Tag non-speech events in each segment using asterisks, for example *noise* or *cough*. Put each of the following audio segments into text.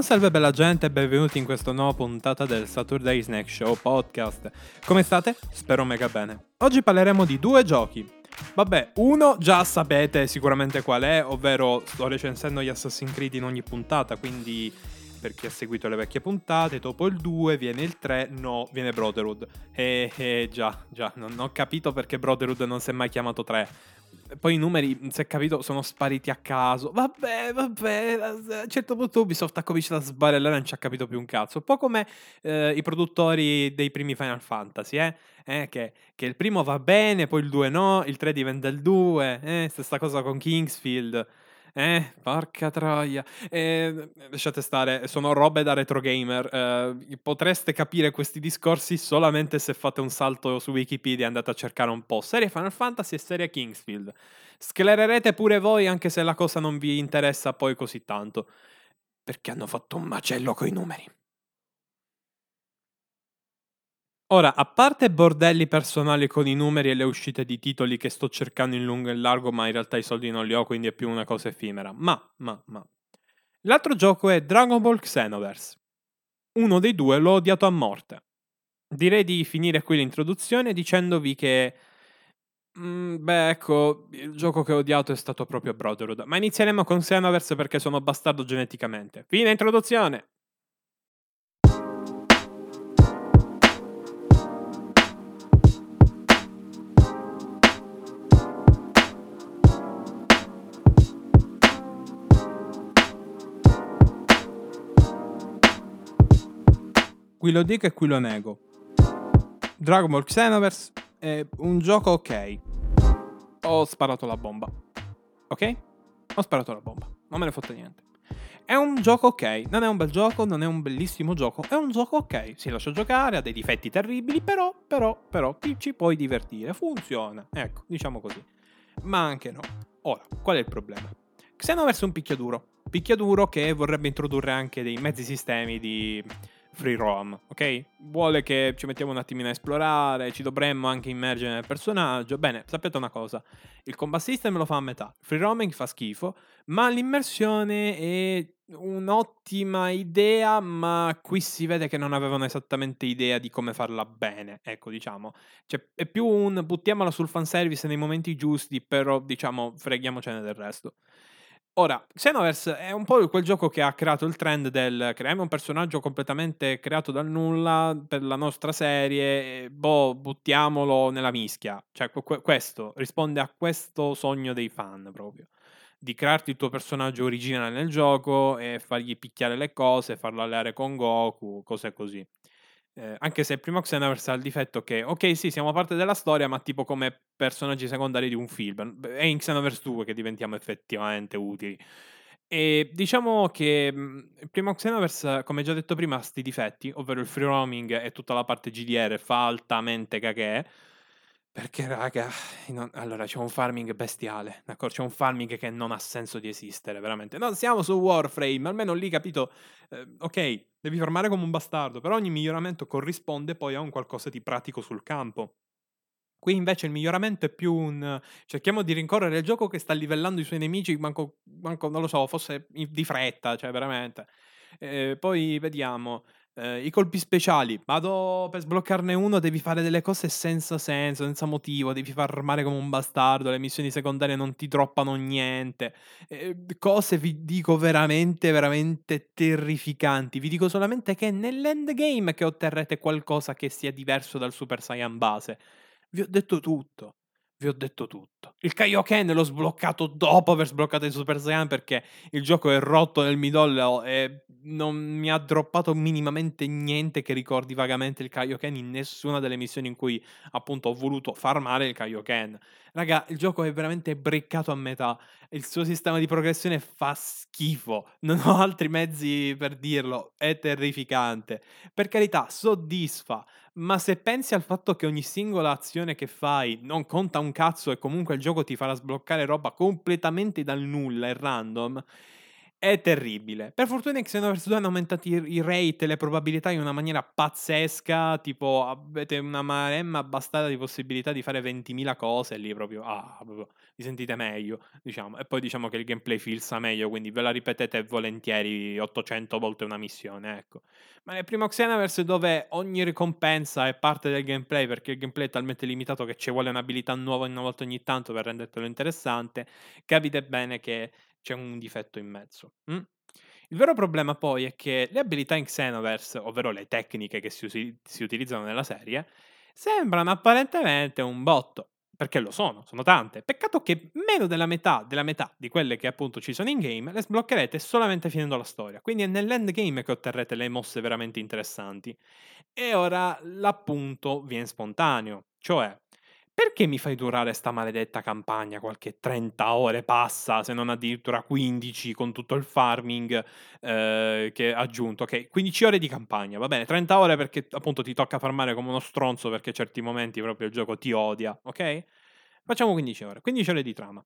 Buon salve bella gente e benvenuti in questa nuova puntata del Saturday Snack Show podcast. Come state? Spero mega bene. Oggi parleremo di due giochi. Vabbè, uno già sapete sicuramente qual è, ovvero sto recensendo gli Assassin's Creed in ogni puntata, quindi per chi ha seguito le vecchie puntate, dopo il 2 viene il 3, no, viene Brotherhood. Eh, eh già, già, non ho capito perché Brotherhood non si è mai chiamato 3 poi i numeri, si è capito, sono spariti a caso. Vabbè, vabbè, a un certo punto Ubisoft ha cominciato a sbarellare e non ci ha capito più un cazzo. Un po' come eh, i produttori dei primi Final Fantasy, eh? eh che, che, il primo va bene, poi il 2 no, il 3 diventa il 2, eh? Stessa cosa con Kingsfield. Eh, porca troia. Eh, lasciate stare, sono robe da retro gamer. Eh, potreste capire questi discorsi solamente se fate un salto su Wikipedia e andate a cercare un po' serie Final Fantasy e serie Kingsfield. Sclererete pure voi anche se la cosa non vi interessa poi così tanto. Perché hanno fatto un macello coi numeri. Ora, a parte bordelli personali con i numeri e le uscite di titoli che sto cercando in lungo e in largo, ma in realtà i soldi non li ho, quindi è più una cosa effimera. Ma, ma, ma. L'altro gioco è Dragon Ball Xenoverse. Uno dei due l'ho odiato a morte. Direi di finire qui l'introduzione dicendovi che... Mm, beh, ecco, il gioco che ho odiato è stato proprio Brotherhood. Ma inizieremo con Xenoverse perché sono bastardo geneticamente. Fine introduzione! Qui lo dico e qui lo nego. Dragon Ball Xenoverse è un gioco ok. Ho sparato la bomba. Ok? Ho sparato la bomba. Non me ne fotte niente. È un gioco ok, non è un bel gioco, non è un bellissimo gioco, è un gioco ok. Si lascia giocare, ha dei difetti terribili, però, però, però, ti ci puoi divertire. Funziona. Ecco, diciamo così. Ma anche no. Ora, qual è il problema? Xenoverse è un picchiaduro. Picchiaduro che vorrebbe introdurre anche dei mezzi sistemi di free roam, ok? Vuole che ci mettiamo un attimino a esplorare, ci dovremmo anche immergere nel personaggio. Bene, sapete una cosa, il combat system lo fa a metà, free roaming fa schifo, ma l'immersione è un'ottima idea, ma qui si vede che non avevano esattamente idea di come farla bene, ecco, diciamo. Cioè, è più un buttiamola sul fanservice nei momenti giusti, però, diciamo, freghiamocene del resto. Ora, Xenoverse è un po' quel gioco che ha creato il trend del creiamo un personaggio completamente creato dal nulla per la nostra serie, e, boh, buttiamolo nella mischia. Cioè, que- questo risponde a questo sogno dei fan proprio. Di crearti il tuo personaggio originale nel gioco e fargli picchiare le cose, farlo alleare con Goku, cose così. Eh, anche se primo Xenoverse ha il difetto che, ok, sì, siamo parte della storia, ma tipo come personaggi secondari di un film. È in Xenoverse 2 che diventiamo effettivamente utili. E diciamo che il primo Xenoverse, come già detto prima, ha sti difetti, ovvero il free roaming e tutta la parte GDR fa altamente cagè. Perché, raga, non... allora c'è un farming bestiale, d'accordo? C'è un farming che non ha senso di esistere, veramente. Non siamo su Warframe, almeno lì, capito? Eh, ok, devi farmare come un bastardo, però ogni miglioramento corrisponde poi a un qualcosa di pratico sul campo. Qui invece il miglioramento è più un cerchiamo di rincorrere il gioco che sta livellando i suoi nemici, manco, manco non lo so, fosse di fretta, cioè veramente. Eh, poi vediamo. Eh, I colpi speciali, vado per sbloccarne uno, devi fare delle cose senza senso, senza motivo, devi far armare come un bastardo, le missioni secondarie non ti droppano niente. Eh, cose vi dico veramente, veramente terrificanti. Vi dico solamente che nell'endgame che otterrete qualcosa che sia diverso dal Super Saiyan base. Vi ho detto tutto. Vi ho detto tutto. Il Kaioken l'ho sbloccato dopo aver sbloccato il Super Saiyan perché il gioco è rotto nel midollo e non mi ha droppato minimamente niente che ricordi vagamente il Kaioken in nessuna delle missioni in cui appunto ho voluto farmare il Kaioken. Raga, il gioco è veramente briccato a metà. Il suo sistema di progressione fa schifo. Non ho altri mezzi per dirlo. È terrificante. Per carità, soddisfa. Ma se pensi al fatto che ogni singola azione che fai non conta un cazzo e comunque il gioco ti farà sbloccare roba completamente dal nulla e random, è terribile. Per fortuna in Xenoverse 2 hanno aumentato i, rate e le probabilità in una maniera pazzesca. Tipo, avete una maremma bastata di possibilità di fare 20.000 cose. Lì proprio, ah, proprio, vi sentite meglio. Diciamo. E poi diciamo che il gameplay filza meglio. Quindi ve la ripetete volentieri 800 volte una missione. Ecco. Ma nel primo Xenoverse, dove ogni ricompensa è parte del gameplay, perché il gameplay è talmente limitato che ci vuole un'abilità nuova una volta ogni tanto per rendertelo interessante, capite bene che c'è un difetto in mezzo. Mm? Il vero problema poi è che le abilità in Xenoverse, ovvero le tecniche che si, usi- si utilizzano nella serie, sembrano apparentemente un botto, perché lo sono, sono tante. Peccato che meno della metà, della metà di quelle che appunto ci sono in game le sbloccherete solamente finendo la storia. Quindi è nell'endgame che otterrete le mosse veramente interessanti. E ora l'appunto viene spontaneo, cioè perché mi fai durare sta maledetta campagna qualche 30 ore passa, se non addirittura 15 con tutto il farming eh, che ha aggiunto? Ok, 15 ore di campagna, va bene, 30 ore perché appunto ti tocca farmare come uno stronzo perché certi momenti proprio il gioco ti odia, ok? Facciamo 15 ore, 15 ore di trama.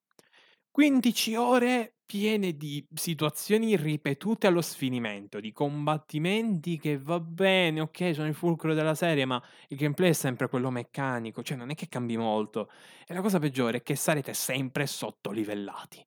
15 ore piene di situazioni ripetute allo sfinimento, di combattimenti che va bene, ok, sono il fulcro della serie, ma il gameplay è sempre quello meccanico, cioè non è che cambi molto. E la cosa peggiore è che sarete sempre sottolivellati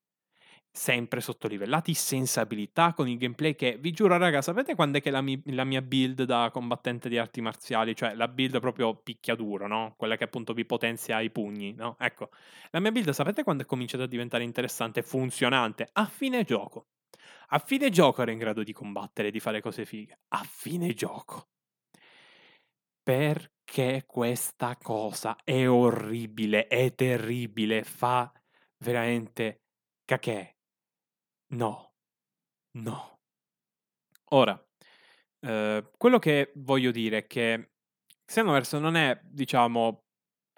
sempre sottolivellati, senza abilità, con il gameplay che, vi giuro raga, sapete quando è che la, mi- la, mia build da combattente di arti marziali, cioè la build proprio picchiaduro, no? Quella che appunto vi potenzia i pugni, no? Ecco, la mia build sapete quando è cominciata a diventare interessante funzionante? A fine gioco. A fine gioco ero in grado di combattere, di fare cose fighe. A fine gioco. Perché questa cosa è orribile, è terribile, fa veramente cacchè No, no. Ora, ehm, quello che voglio dire è che Xenoverse non è, diciamo,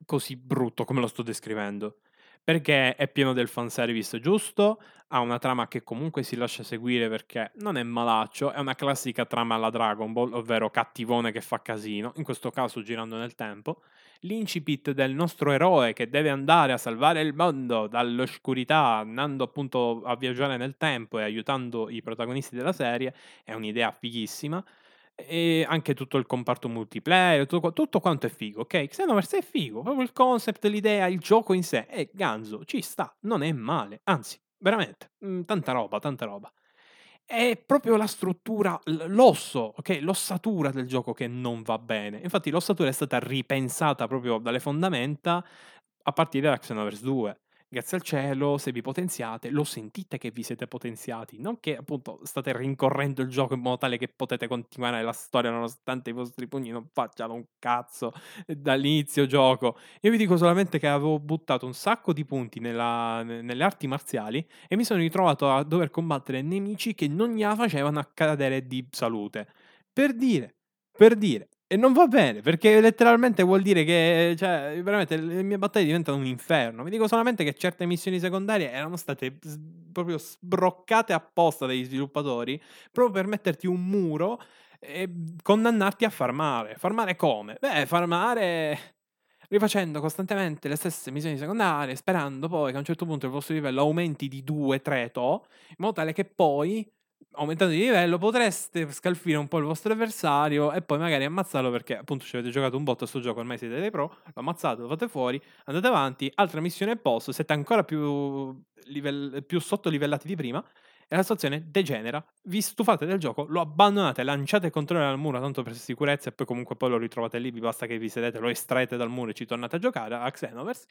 così brutto come lo sto descrivendo perché è pieno del fanservice giusto, ha una trama che comunque si lascia seguire perché non è malaccio, è una classica trama alla Dragon Ball, ovvero cattivone che fa casino, in questo caso girando nel tempo, l'incipit del nostro eroe che deve andare a salvare il mondo dall'oscurità, andando appunto a viaggiare nel tempo e aiutando i protagonisti della serie, è un'idea fighissima, e anche tutto il comparto multiplayer, tutto, tutto quanto è figo, ok? Xenoverse è figo, proprio il concept, l'idea, il gioco in sé è ganzo, ci sta, non è male, anzi, veramente, mh, mm, tanta roba, tanta roba. È proprio la struttura, l'osso, ok? L'ossatura del gioco che non va bene. Infatti l'ossatura è stata ripensata proprio dalle fondamenta a partire da Xenoverse 2 grazie al cielo, se vi potenziate, lo sentite che vi siete potenziati, non che appunto state rincorrendo il gioco in modo tale che potete continuare la storia nonostante i vostri pugni non facciano un cazzo dall'inizio gioco. Io vi dico solamente che avevo buttato un sacco di punti nella, nelle arti marziali e mi sono ritrovato a dover combattere nemici che non gliela facevano a cadere di salute. Per dire, per dire, e non va bene, perché letteralmente vuol dire che, cioè, veramente le mie battaglie diventano un inferno. Vi dico solamente che certe missioni secondarie erano state s- proprio sbroccate apposta dagli sviluppatori, proprio per metterti un muro e condannarti a farmare. Farmare come? Beh, farmare rifacendo costantemente le stesse missioni secondarie, sperando poi che a un certo punto il vostro livello aumenti di 2-3 to, in modo tale che poi aumentando di livello potreste scalfire un po' il vostro avversario e poi magari ammazzarlo perché appunto ci avete giocato un botto a sto gioco, ormai siete dei pro, lo ammazzate, lo fate fuori, andate avanti, altra missione post, siete ancora più, live- più sotto-livellati di prima e la situazione degenera, vi stufate del gioco, lo abbandonate, lanciate il controller al muro tanto per sicurezza e poi comunque poi lo ritrovate lì, vi basta che vi sedete, lo estraete dal muro e ci tornate a giocare a Xenoverse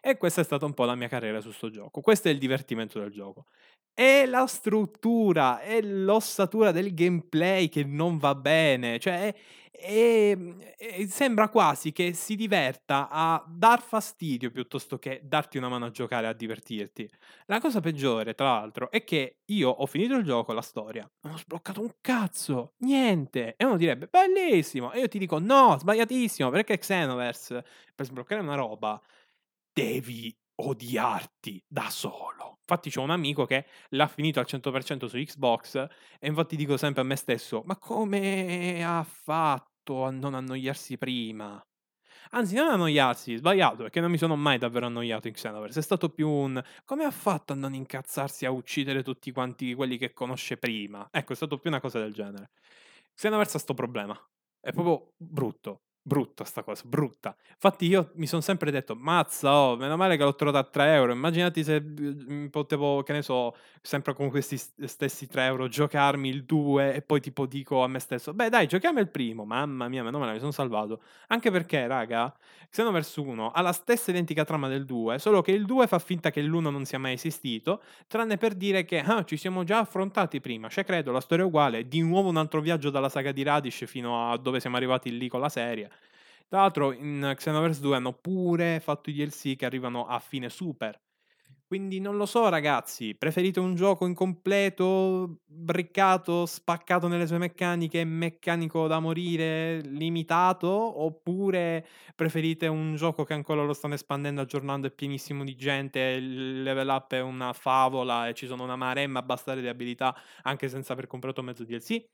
e questa è stata un po' la mia carriera su sto gioco, questo è il divertimento del gioco. È la struttura, è l'ossatura del gameplay che non va bene, cioè e, mhmm, e sembra quasi che si diverta a dar fastidio piuttosto che darti una mano a giocare, a divertirti. La cosa peggiore, tra l'altro, è che io ho finito il gioco, la storia, non ho sbloccato un cazzo, niente. E uno direbbe, bellissimo. E io ti dico, no, sbagliatissimo, perché Xenoverse, per sbloccare una roba, devi odiarti da solo. Infatti c'ho un amico che l'ha finito al 100% su Xbox e infatti dico sempre a me stesso, ma come ha fatto a non annoiarsi prima? Anzi, non annoiarsi, sbagliato, perché non mi sono mai davvero annoiato in Xenoverse. È stato più un come ha fatto a non incazzarsi a uccidere tutti quanti quelli che conosce prima? Ecco, è stato più una cosa del genere. Xenoverse ha sto problema. È proprio brutto. Brutta sta cosa, brutta. Infatti io mi sono sempre detto, mazza, oh, meno male che l'ho trovato a 3 euro. Immaginati se mm, potevo, che ne so, sempre con questi stessi 3 euro, giocarmi il 2 e poi tipo dico a me stesso, beh dai, giochiamo il primo. Mamma mia, meno male, mi sono salvato. Anche perché, raga, Xenoverse 1 ha la stessa identica trama del 2, solo che il 2 fa finta che l'1 non sia mai esistito, tranne per dire che ah, ci siamo già affrontati prima. Cioè, credo, la storia è uguale. Di nuovo un altro viaggio dalla saga di Radish fino a dove siamo arrivati lì con la serie. Tra l'altro in Xenoverse 2 hanno pure fatto i DLC che arrivano a fine super. Quindi non lo so ragazzi, preferite un gioco incompleto, briccato, spaccato nelle sue meccaniche, meccanico da morire, limitato? Oppure preferite un gioco che ancora lo stanno espandendo, aggiornando, è pienissimo di gente, il level up è una favola e ci sono una maremma bastare di abilità anche senza aver comprato mezzo DLC?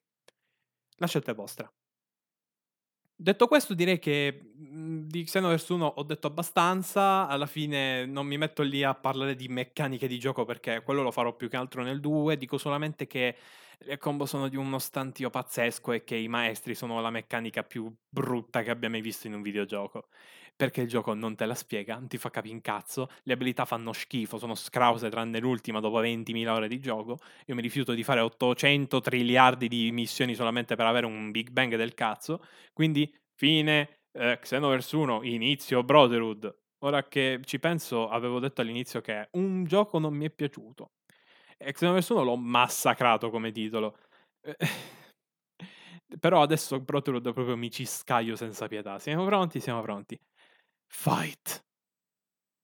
La scelta è vostra. Detto questo, direi che mhmm, di Xenoverse 1 ho detto abbastanza. Alla fine non mi metto lì a parlare di meccaniche di gioco perché quello lo farò più che altro nel 2. Dico solamente che le combo sono di uno stantio pazzesco e che i maestri sono la meccanica più brutta che abbia mai visto in un videogioco. Perché il gioco non te la spiega, non ti fa capire un cazzo, le abilità fanno schifo, sono scrause tranne l'ultima dopo 20.000 ore di gioco. Io mi rifiuto di fare 800 triliardi di missioni solamente per avere un Big Bang del cazzo. Quindi, fine eh, Xenoverse 1, inizio Brotherhood. Ora che ci penso, avevo detto all'inizio che un gioco non mi è piaciuto. E Xenoverse 1 l'ho massacrato come titolo. Eh, però adesso Brotherhood proprio mi ci scaglio senza pietà. Siamo pronti? Siamo pronti. Fight.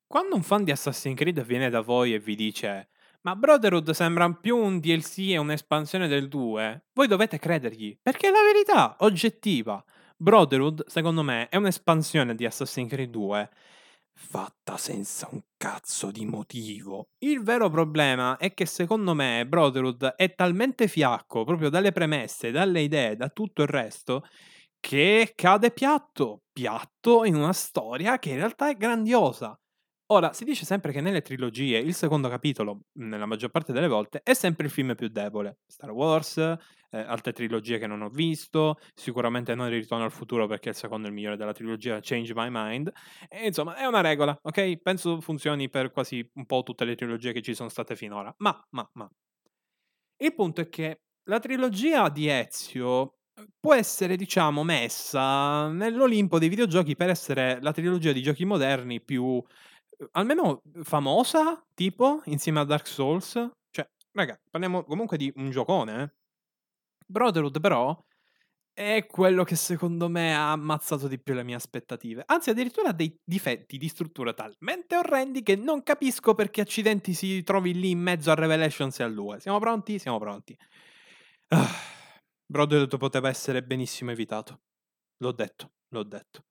Quando un fan di Assassin's Creed viene da voi e vi dice ma Brotherhood sembra più un DLC e un'espansione del 2, voi dovete credergli, perché è la verità oggettiva. Brotherhood, secondo me, è un'espansione di Assassin's Creed 2 fatta senza un cazzo di motivo. Il vero problema è che secondo me Brotherhood è talmente fiacco proprio dalle premesse, dalle idee, da tutto il resto, che cade piatto, piatto in una storia che in realtà è grandiosa. Ora, si dice sempre che nelle trilogie il secondo capitolo, nella maggior parte delle volte, è sempre il film più debole. Star Wars, eh, altre trilogie che non ho visto, sicuramente non Ritorno al futuro perché il secondo è il migliore della trilogia, Change My Mind. E, insomma, è una regola, ok? Penso funzioni per quasi un po' tutte le trilogie che ci sono state finora. Ma, ma, ma. Il punto è che la trilogia di Ezio può essere, diciamo, messa nell'Olimpo dei videogiochi per essere la trilogia di giochi moderni più almeno famosa, tipo, insieme a Dark Souls. Cioè, raga, parliamo comunque di un giocone, eh. Brotherhood però è quello che secondo me ha ammazzato di più le mie aspettative. Anzi, addirittura ha dei difetti di struttura talmente orrendi che non capisco perché accidenti si trovi lì in mezzo a Revelations e al 2. Siamo pronti? Siamo pronti. Ah. Brotherhood poteva essere benissimo evitato. L'ho detto, l'ho detto.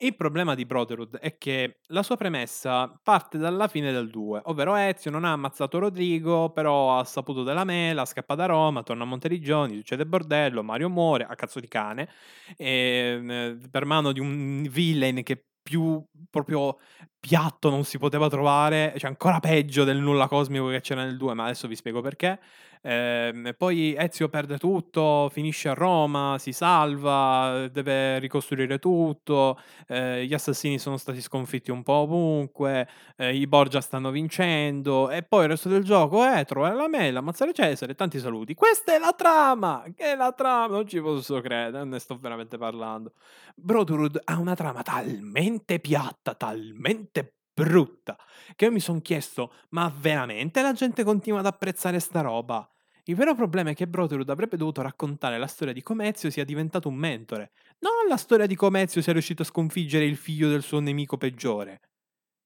Il problema di Brotherhood è che la sua premessa parte dalla fine del 2, ovvero Ezio non ha ammazzato Rodrigo, però ha saputo della mela, scappa da Roma, torna a Monteriggioni, succede bordello, Mario muore a cazzo di cane, e, eh, per mano di un villain che più proprio piatto non si poteva trovare, cioè ancora peggio del nulla cosmico che c'era nel 2, ma adesso vi spiego perché. Ehm, poi Ezio perde tutto, finisce a Roma, si salva, deve ricostruire tutto, eh, gli assassini sono stati sconfitti un po' ovunque, eh, i Borgia stanno vincendo e poi il resto del gioco è trovare la mela, ammazzare Cesare, tanti saluti. Questa è la trama! Che è la trama? Non ci posso credere, ne sto veramente parlando. Brotherhood ha una trama talmente piatta, talmente brutta, che io mi sono chiesto, ma veramente la gente continua ad apprezzare sta roba? Il vero problema è che Brotherhood avrebbe dovuto raccontare la storia di come Ezio sia diventato un mentore, non la storia di come Ezio sia riuscito a sconfiggere il figlio del suo nemico peggiore.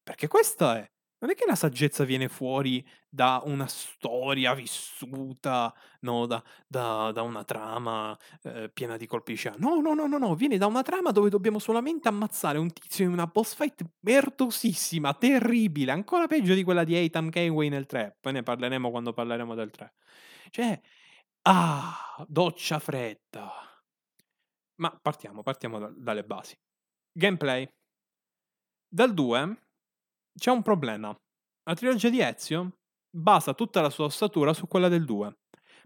Perché questa è. Non è che la saggezza viene fuori da una storia vissuta, no, da, da, da una trama eh, piena di colpi di scena. No, no, no, no, no, viene da una trama dove dobbiamo solamente ammazzare un tizio in una boss fight merdosissima, terribile, ancora peggio di quella di Aitam Kenway nel 3. Poi ne parleremo quando parleremo del 3. Cioè, ah, doccia fredda. Ma partiamo, partiamo da, dalle basi. Gameplay. Dal 2 c'è un problema. La trilogia di Ezio basa tutta la sua ossatura su quella del 2.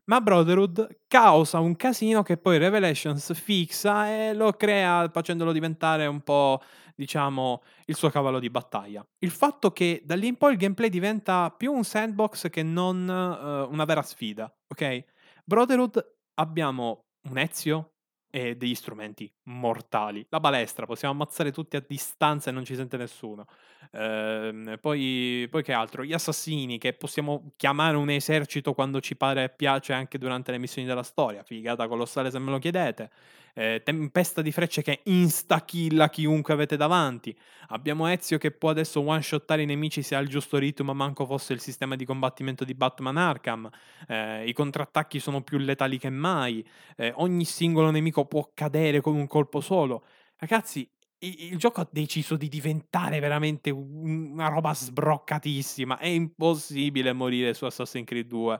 Ma Brotherhood causa un casino che poi Revelations fixa e lo crea facendolo diventare un po', diciamo, il suo cavallo di battaglia. Il fatto che da lì in poi il gameplay diventa più un sandbox che non uh, una vera sfida, ok? Brotherhood abbiamo un Ezio e degli strumenti mortali. La balestra, possiamo ammazzare tutti a distanza e non ci sente nessuno. Ehm, poi, poi che altro? Gli assassini, che possiamo chiamare un esercito quando ci pare e piace anche durante le missioni della storia. Figata colossale se me lo chiedete eh, tempesta di frecce che insta-killa chiunque avete davanti. Abbiamo Ezio che può adesso one-shottare i nemici se ha il giusto ritmo, manco fosse il sistema di combattimento di Batman Arkham. Eh, I contrattacchi sono più letali che mai. Eh, ogni singolo nemico può cadere con un colpo solo. Ragazzi, il, gioco ha deciso di diventare veramente una roba sbroccatissima. È impossibile morire su Assassin's Creed 2.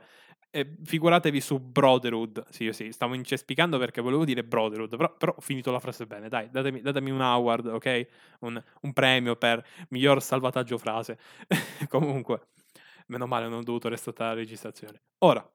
E figuratevi su Brotherhood. Sì, sì, stavo incespicando perché volevo dire Brotherhood, però, però ho finito la frase bene. Dai, datemi, datemi un award, ok? Un, un, premio per miglior salvataggio frase. *laughs* Comunque, meno male non ho dovuto restare la registrazione. Ora,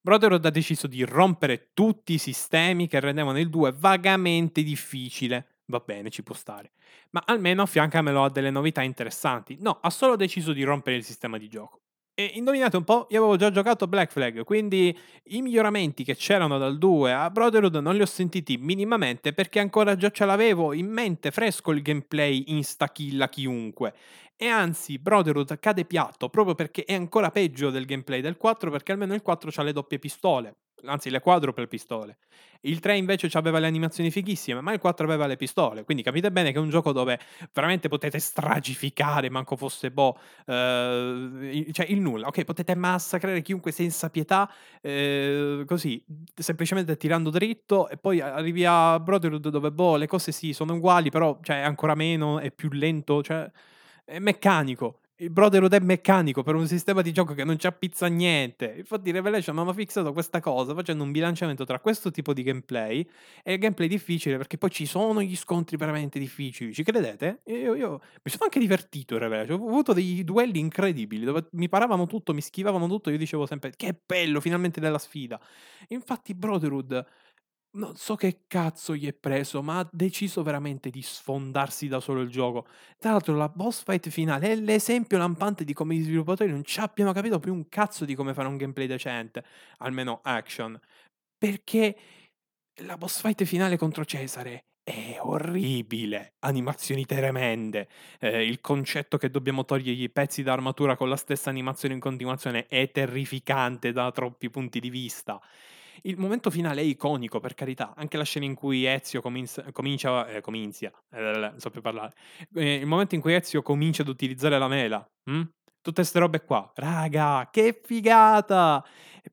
Brotherhood ha deciso di rompere tutti i sistemi che rendevano il 2 vagamente difficile. Va bene, ci può stare. Ma almeno affiancamelo a delle novità interessanti. No, ha solo deciso di rompere il sistema di gioco. E indovinate un po', io avevo già giocato Black Flag, quindi i miglioramenti che c'erano dal 2 a Brotherhood non li ho sentiti minimamente perché ancora già ce l'avevo in mente fresco il gameplay insta-kill chiunque. E anzi, Brotherhood cade piatto proprio perché è ancora peggio del gameplay del 4 perché almeno il 4 ha le doppie pistole anzi le quadruple pistole. Il 3 invece aveva le animazioni fighissime, ma il 4 aveva le pistole. Quindi capite bene che è un gioco dove veramente potete stragificare, manco fosse boh, eh, cioè il nulla. Ok, potete massacrare chiunque senza pietà, eh, così, semplicemente tirando dritto e poi arrivi a Brotherhood dove boh, le cose sì, sono uguali, però cioè, è ancora meno, è più lento, cioè è meccanico il Brotherhood è meccanico per un sistema di gioco che non ci appizza niente. Infatti, Revelation mi ha fissato questa cosa facendo un bilanciamento tra questo tipo di gameplay e il gameplay difficile, perché poi ci sono gli scontri veramente difficili. Ci credete? Io, io mi sono anche divertito in Revelation. Ho avuto dei duelli incredibili dove mi paravano tutto, mi schivavano tutto. Io dicevo sempre: Che bello, finalmente della sfida. Infatti, Brotherhood non so che cazzo gli è preso, ma ha deciso veramente di sfondarsi da solo il gioco. Tra l'altro, la boss fight finale è l'esempio lampante di come gli sviluppatori non ci abbiano capito più un cazzo di come fare un gameplay decente, almeno action. Perché la boss fight finale contro Cesare è orribile, animazioni tremende. Eh, il concetto che dobbiamo togliergli i pezzi d'armatura con la stessa animazione in continuazione è terrificante da troppi punti di vista. Il momento finale è iconico, per carità, anche la scena in cui Ezio comincia, comincia eh, comincia, eh, so più parlare, eh, il momento in cui Ezio comincia ad utilizzare la mela, hm? tutte queste robe qua, raga, che figata!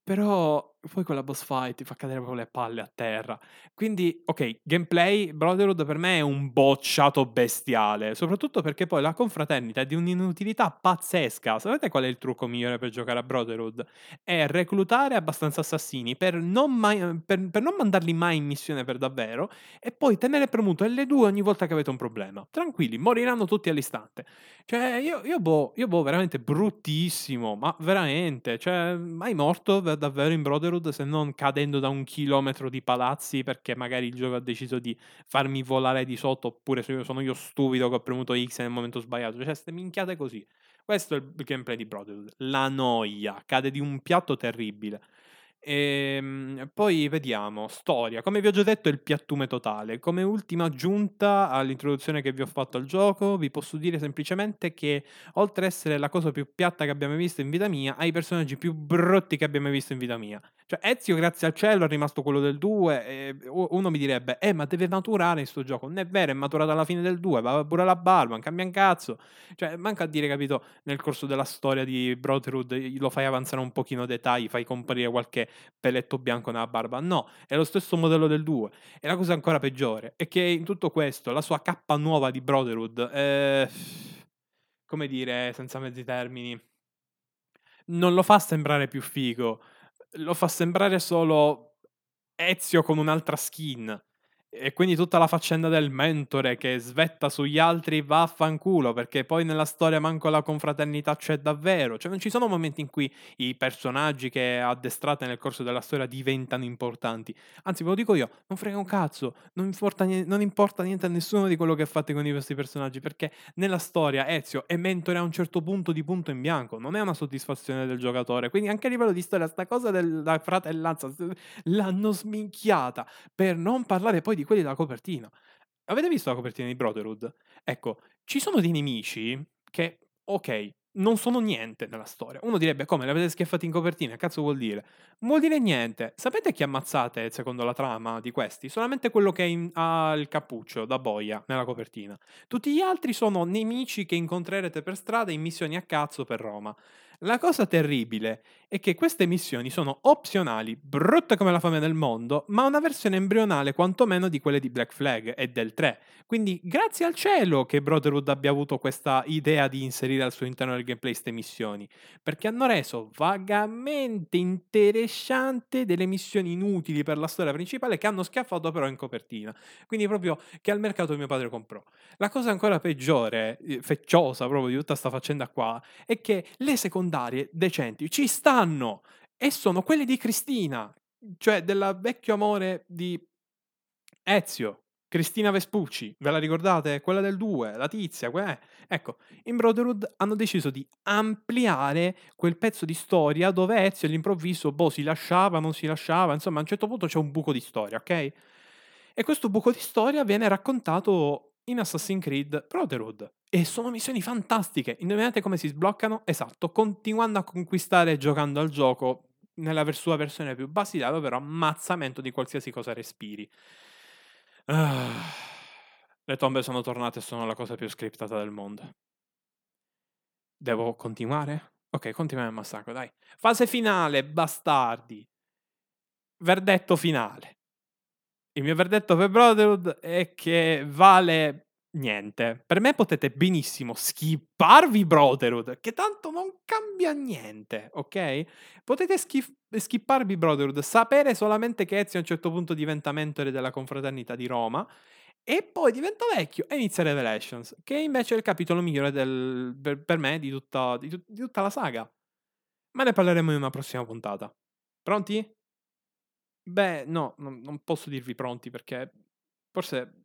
Però poi quella boss fight ti fa cadere proprio le palle a terra. Quindi, ok, gameplay Brotherhood per me è un bocciato bestiale, soprattutto perché poi la confraternita è di un'inutilità pazzesca. Sapete qual è il trucco migliore per giocare a Brotherhood? È reclutare abbastanza assassini per non, mai, per, per non mandarli mai in missione per davvero e poi tenere premuto L2 ogni volta che avete un problema. Tranquilli, moriranno tutti all'istante. Cioè, io, io boh, io boh, veramente bruttissimo, ma veramente, cioè, mai morto davvero in Brotherhood? Se non cadendo da un chilometro di palazzi perché magari il gioco ha deciso di farmi volare di sotto oppure sono io stupido che ho premuto X nel momento sbagliato. Cioè, ste minchiate così. Questo è il gameplay di Brotherhood. La noia, cade di un piatto terribile. E ehm, poi vediamo, storia. Come vi ho già detto è il piattume totale. Come ultima aggiunta all'introduzione che vi ho fatto al gioco, vi posso dire semplicemente che oltre ad essere la cosa più piatta che abbiamo visto in vita mia, ha i personaggi più brutti che abbiamo visto in vita mia. Cioè, Ezio, grazie al cielo, è rimasto quello del 2. E uno mi direbbe, eh, ma deve maturare in sto gioco. Non è vero, è maturato alla fine del 2. Va pure la barba, non cambia un cazzo. Cioè, manca a dire, capito, nel corso della storia di Brotherhood lo fai avanzare un pochino dettagli, fai comparire qualche peletto bianco nella barba. No, è lo stesso modello del 2. E la cosa ancora peggiore è che in tutto questo, la sua cappa nuova di Brotherhood, eh, come dire, senza mezzi termini, non lo fa sembrare più figo lo fa sembrare solo Ezio con un'altra skin. E quindi tutta la faccenda del mentore che svetta sugli altri vaffanculo, perché poi nella storia manco la confraternità c'è davvero. Cioè non ci sono momenti in cui i personaggi che addestrate nel corso della storia diventano importanti. Anzi, ve lo dico io, non frega un cazzo, non importa, niente, non importa niente a nessuno di quello che fate con questi personaggi, perché nella storia Ezio è mentore a un certo punto di punto in bianco, non è una soddisfazione del giocatore. Quindi anche a livello di storia, sta cosa della fratellanza l'hanno sminchiata per non parlare poi di di quelli della copertina. Avete visto la copertina di Brotherhood? Ecco, ci sono dei nemici che, ok, non sono niente nella storia. Uno direbbe, come, l'avete schiaffati in copertina? Cazzo vuol dire? Vuol dire niente. Sapete chi ammazzate, secondo la trama di questi? Solamente quello che in, ha il cappuccio da boia nella copertina. Tutti gli altri sono nemici che incontrerete per strada in missioni a cazzo per Roma. La cosa terribile è che queste missioni sono opzionali, brutte come la fame del mondo, ma una versione embrionale quantomeno di quelle di Black Flag e del 3. Quindi grazie al cielo che Brotherhood abbia avuto questa idea di inserire al suo interno del gameplay queste missioni, perché hanno reso vagamente interessante delle missioni inutili per la storia principale che hanno schiaffato però in copertina. Quindi proprio che al mercato mio padre comprò. La cosa ancora peggiore, eh, fecciosa proprio di tutta questa faccenda qua, è che le secondarie secondarie decenti ci stanno e sono quelle di Cristina, cioè del vecchio amore di Ezio. Cristina Vespucci, ve la ricordate? Quella del 2, la tizia, que- ecco, in Brotherhood hanno deciso di ampliare quel pezzo di storia dove Ezio all'improvviso, boh, si lasciava, non si lasciava, insomma a un certo punto c'è un buco di storia, ok? E questo buco di storia viene raccontato in Assassin's Creed Brotherhood. E sono missioni fantastiche. Indovinate come si sbloccano? Esatto, continuando a conquistare giocando al gioco nella sua versione più basilare, ovvero ammazzamento di qualsiasi cosa respiri. Ah, le tombe sono tornate e sono la cosa più scriptata del mondo. Devo continuare? Ok, continuiamo il massacro, dai. Fase finale, bastardi. Verdetto finale. Il mio verdetto per Brotherhood è che vale niente. Per me potete benissimo skipparvi Brotherhood, che tanto non cambia niente, ok? Potete schif- skipparvi Brotherhood, sapere solamente che Ezio a un certo punto diventa mentore della confraternita di Roma e poi diventa vecchio e inizia Revelations, che invece è il capitolo migliore del, per, per, me di tutta, di, di tutta la saga. Ma ne parleremo in una prossima puntata. Pronti? Beh, no, non, non posso dirvi pronti perché forse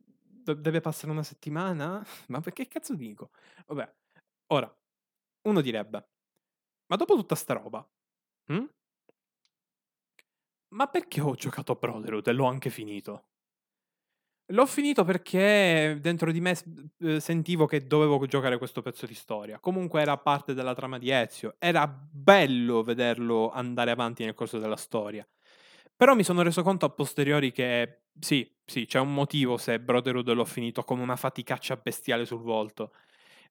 deve passare una settimana? *laughs* Ma perché cazzo dico? Vabbè, ora, uno direbbe, ma dopo tutta sta roba, hm? ma perché ho giocato a Brotherhood e l'ho anche finito? L'ho finito perché dentro di me eh, sentivo che dovevo giocare questo pezzo di storia. Comunque era parte della trama di Ezio. Era bello vederlo andare avanti nel corso della storia. Però mi sono reso conto a posteriori che sì, sì, c'è un motivo se Brotherhood l'ho finito con una faticaccia bestiale sul volto.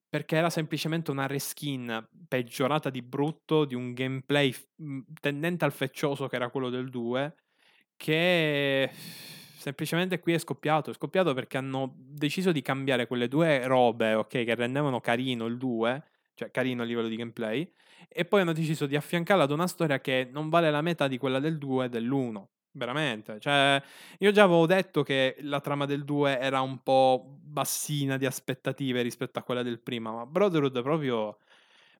Perché era semplicemente una reskin peggiorata di brutto di un gameplay mhmm, tendente al feccioso che era quello del 2, che semplicemente qui è scoppiato. È scoppiato perché hanno deciso di cambiare quelle due robe, ok, che rendevano carino il 2, cioè carino a livello di gameplay, e poi hanno deciso di affiancarla ad una storia che non vale la metà di quella del 2 e dell'1. Veramente, cioè, io già avevo detto che la trama del 2 era un po' bassina di aspettative rispetto a quella del prima, ma Brotherhood proprio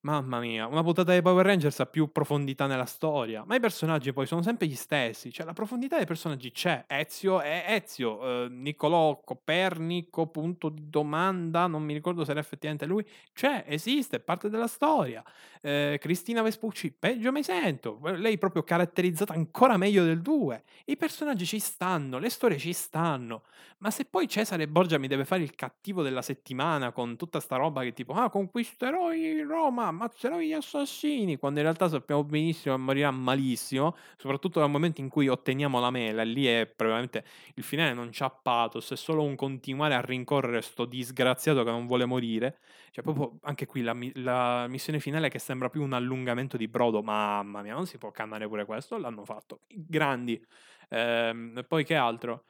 Mamma mia, una puntata dei Power Rangers ha più profondità nella storia, ma i personaggi poi sono sempre gli stessi, cioè la profondità dei personaggi c'è, Ezio è Ezio, eh, Niccolò Copernico, punto di domanda, non mi ricordo se era effettivamente lui, c'è, esiste, è parte della storia, eh, Cristina Vespucci, peggio mi sento, lei proprio caratterizzata ancora meglio del 2, i personaggi ci stanno, le storie ci stanno, ma se poi Cesare Borgia mi deve fare il cattivo della settimana con tutta sta roba che tipo, ah conquisterò Roma, ammazzerò gli assassini, quando in realtà sappiamo benissimo che morirà malissimo, soprattutto dal momento in cui otteniamo la mela, lì è probabilmente il finale non c'ha pathos, è solo un continuare a rincorrere sto disgraziato che non vuole morire, cioè proprio anche qui la, la missione finale che sembra più un allungamento di brodo, mamma mia, non si può cannare pure questo, l'hanno fatto, grandi, ehm, poi che altro?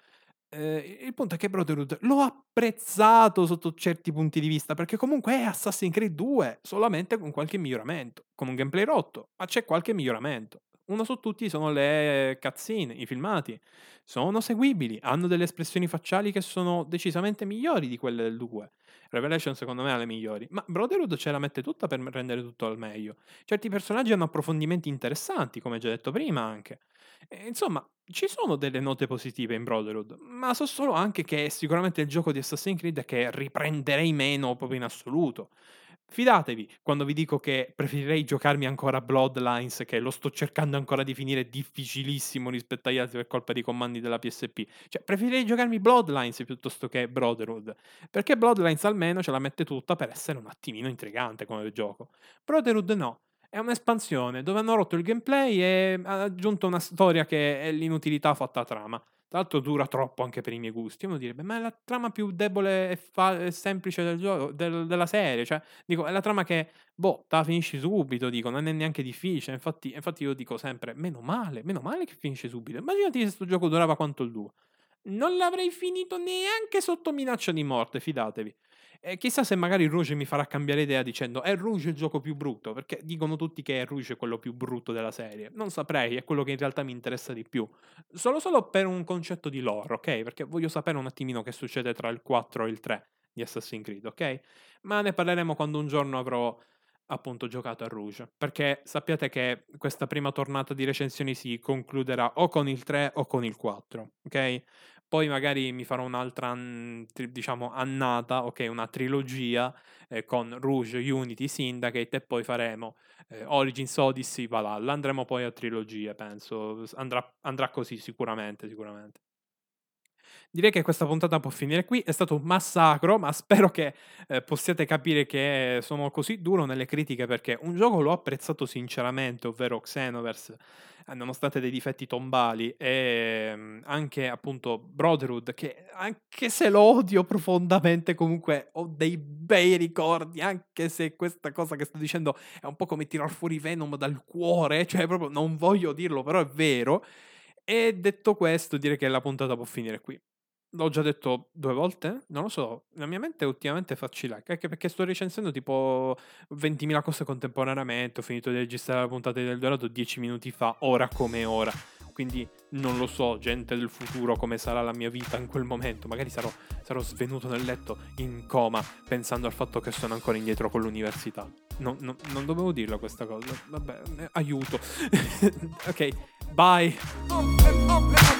Eh, il punto è che Brotherhood l'ho apprezzato sotto certi punti di vista, perché comunque è Assassin's Creed 2, solamente con qualche miglioramento, con un gameplay rotto, ma c'è qualche miglioramento. Uno su tutti sono le cutscene, i filmati. Sono seguibili, hanno delle espressioni facciali che sono decisamente migliori di quelle del 2. Revelation secondo me ha le migliori, ma Brotherhood ce la mette tutta per rendere tutto al meglio. Certi personaggi hanno approfondimenti interessanti, come già detto prima anche. E, insomma, ci sono delle note positive in Brotherhood, ma so solo anche che è sicuramente il gioco di Assassin's Creed che riprenderei meno proprio in assoluto. Fidatevi quando vi dico che preferirei giocarmi ancora Bloodlines, che lo sto cercando ancora di finire difficilissimo rispetto agli altri per colpa dei comandi della PSP. Cioè, preferirei giocarmi Bloodlines piuttosto che Brotherhood, perché Bloodlines almeno ce la mette tutta per essere un attimino intrigante come gioco. Brotherhood no. È un'espansione dove hanno rotto il gameplay e hanno aggiunto una storia che è l'inutilità fatta a trama. Tra l'altro dura troppo anche per i miei gusti. Uno direbbe, ma è la trama più debole e, fa- e semplice del gioco, del- della serie. Cioè, dico, è la trama che, boh, te la finisci subito, dico, non è neanche difficile. Infatti, infatti io dico sempre, meno male, meno male che finisce subito. Immaginati se questo gioco durava quanto il 2. Non l'avrei finito neanche sotto minaccia di morte, fidatevi. E chissà se magari Rouge mi farà cambiare idea dicendo è Rouge il gioco più brutto, perché dicono tutti che è Rouge quello più brutto della serie. Non saprei, è quello che in realtà mi interessa di più. Solo solo per un concetto di lore, ok? Perché voglio sapere un attimino che succede tra il 4 e il 3 di Assassin's Creed, ok? Ma ne parleremo quando un giorno avrò appunto giocato a Rouge, perché sappiate che questa prima tornata di recensioni si concluderà o con il 3 o con il 4, ok? Poi magari mi farò un'altra, diciamo, annata, ok, una trilogia eh, con Rouge, Unity, Syndicate e poi faremo eh, Origins, Odyssey, Valhalla. Andremo poi a trilogie, penso. Andrà, andrà così sicuramente, sicuramente. Direi che questa puntata può finire qui, è stato un massacro, ma spero che eh, possiate capire che sono così duro nelle critiche perché un gioco l'ho apprezzato sinceramente, ovvero Xenoverse, eh, nonostante dei difetti tombali, e mm, anche appunto Brotherhood, che anche se lo odio profondamente, comunque ho dei bei ricordi, anche se questa cosa che sto dicendo è un po' come tirar fuori Venom dal cuore, cioè proprio non voglio dirlo, però è vero. E detto questo, direi che la puntata può finire qui. L'ho già detto due volte? Non lo so. La mia mente ultimamente fa cilac, anche perché sto recensendo tipo 20.000 cose contemporaneamente. Ho finito di registrare la puntata del Dorado 10 minuti fa, ora come ora. Quindi non lo so, gente del futuro, come sarà la mia vita in quel momento. Magari sarò, sarò svenuto nel letto in coma, pensando al fatto che sono ancora indietro con l'università. No, no, non dovevo dirlo questa cosa. Vabbè, aiuto. *laughs* ok, bye.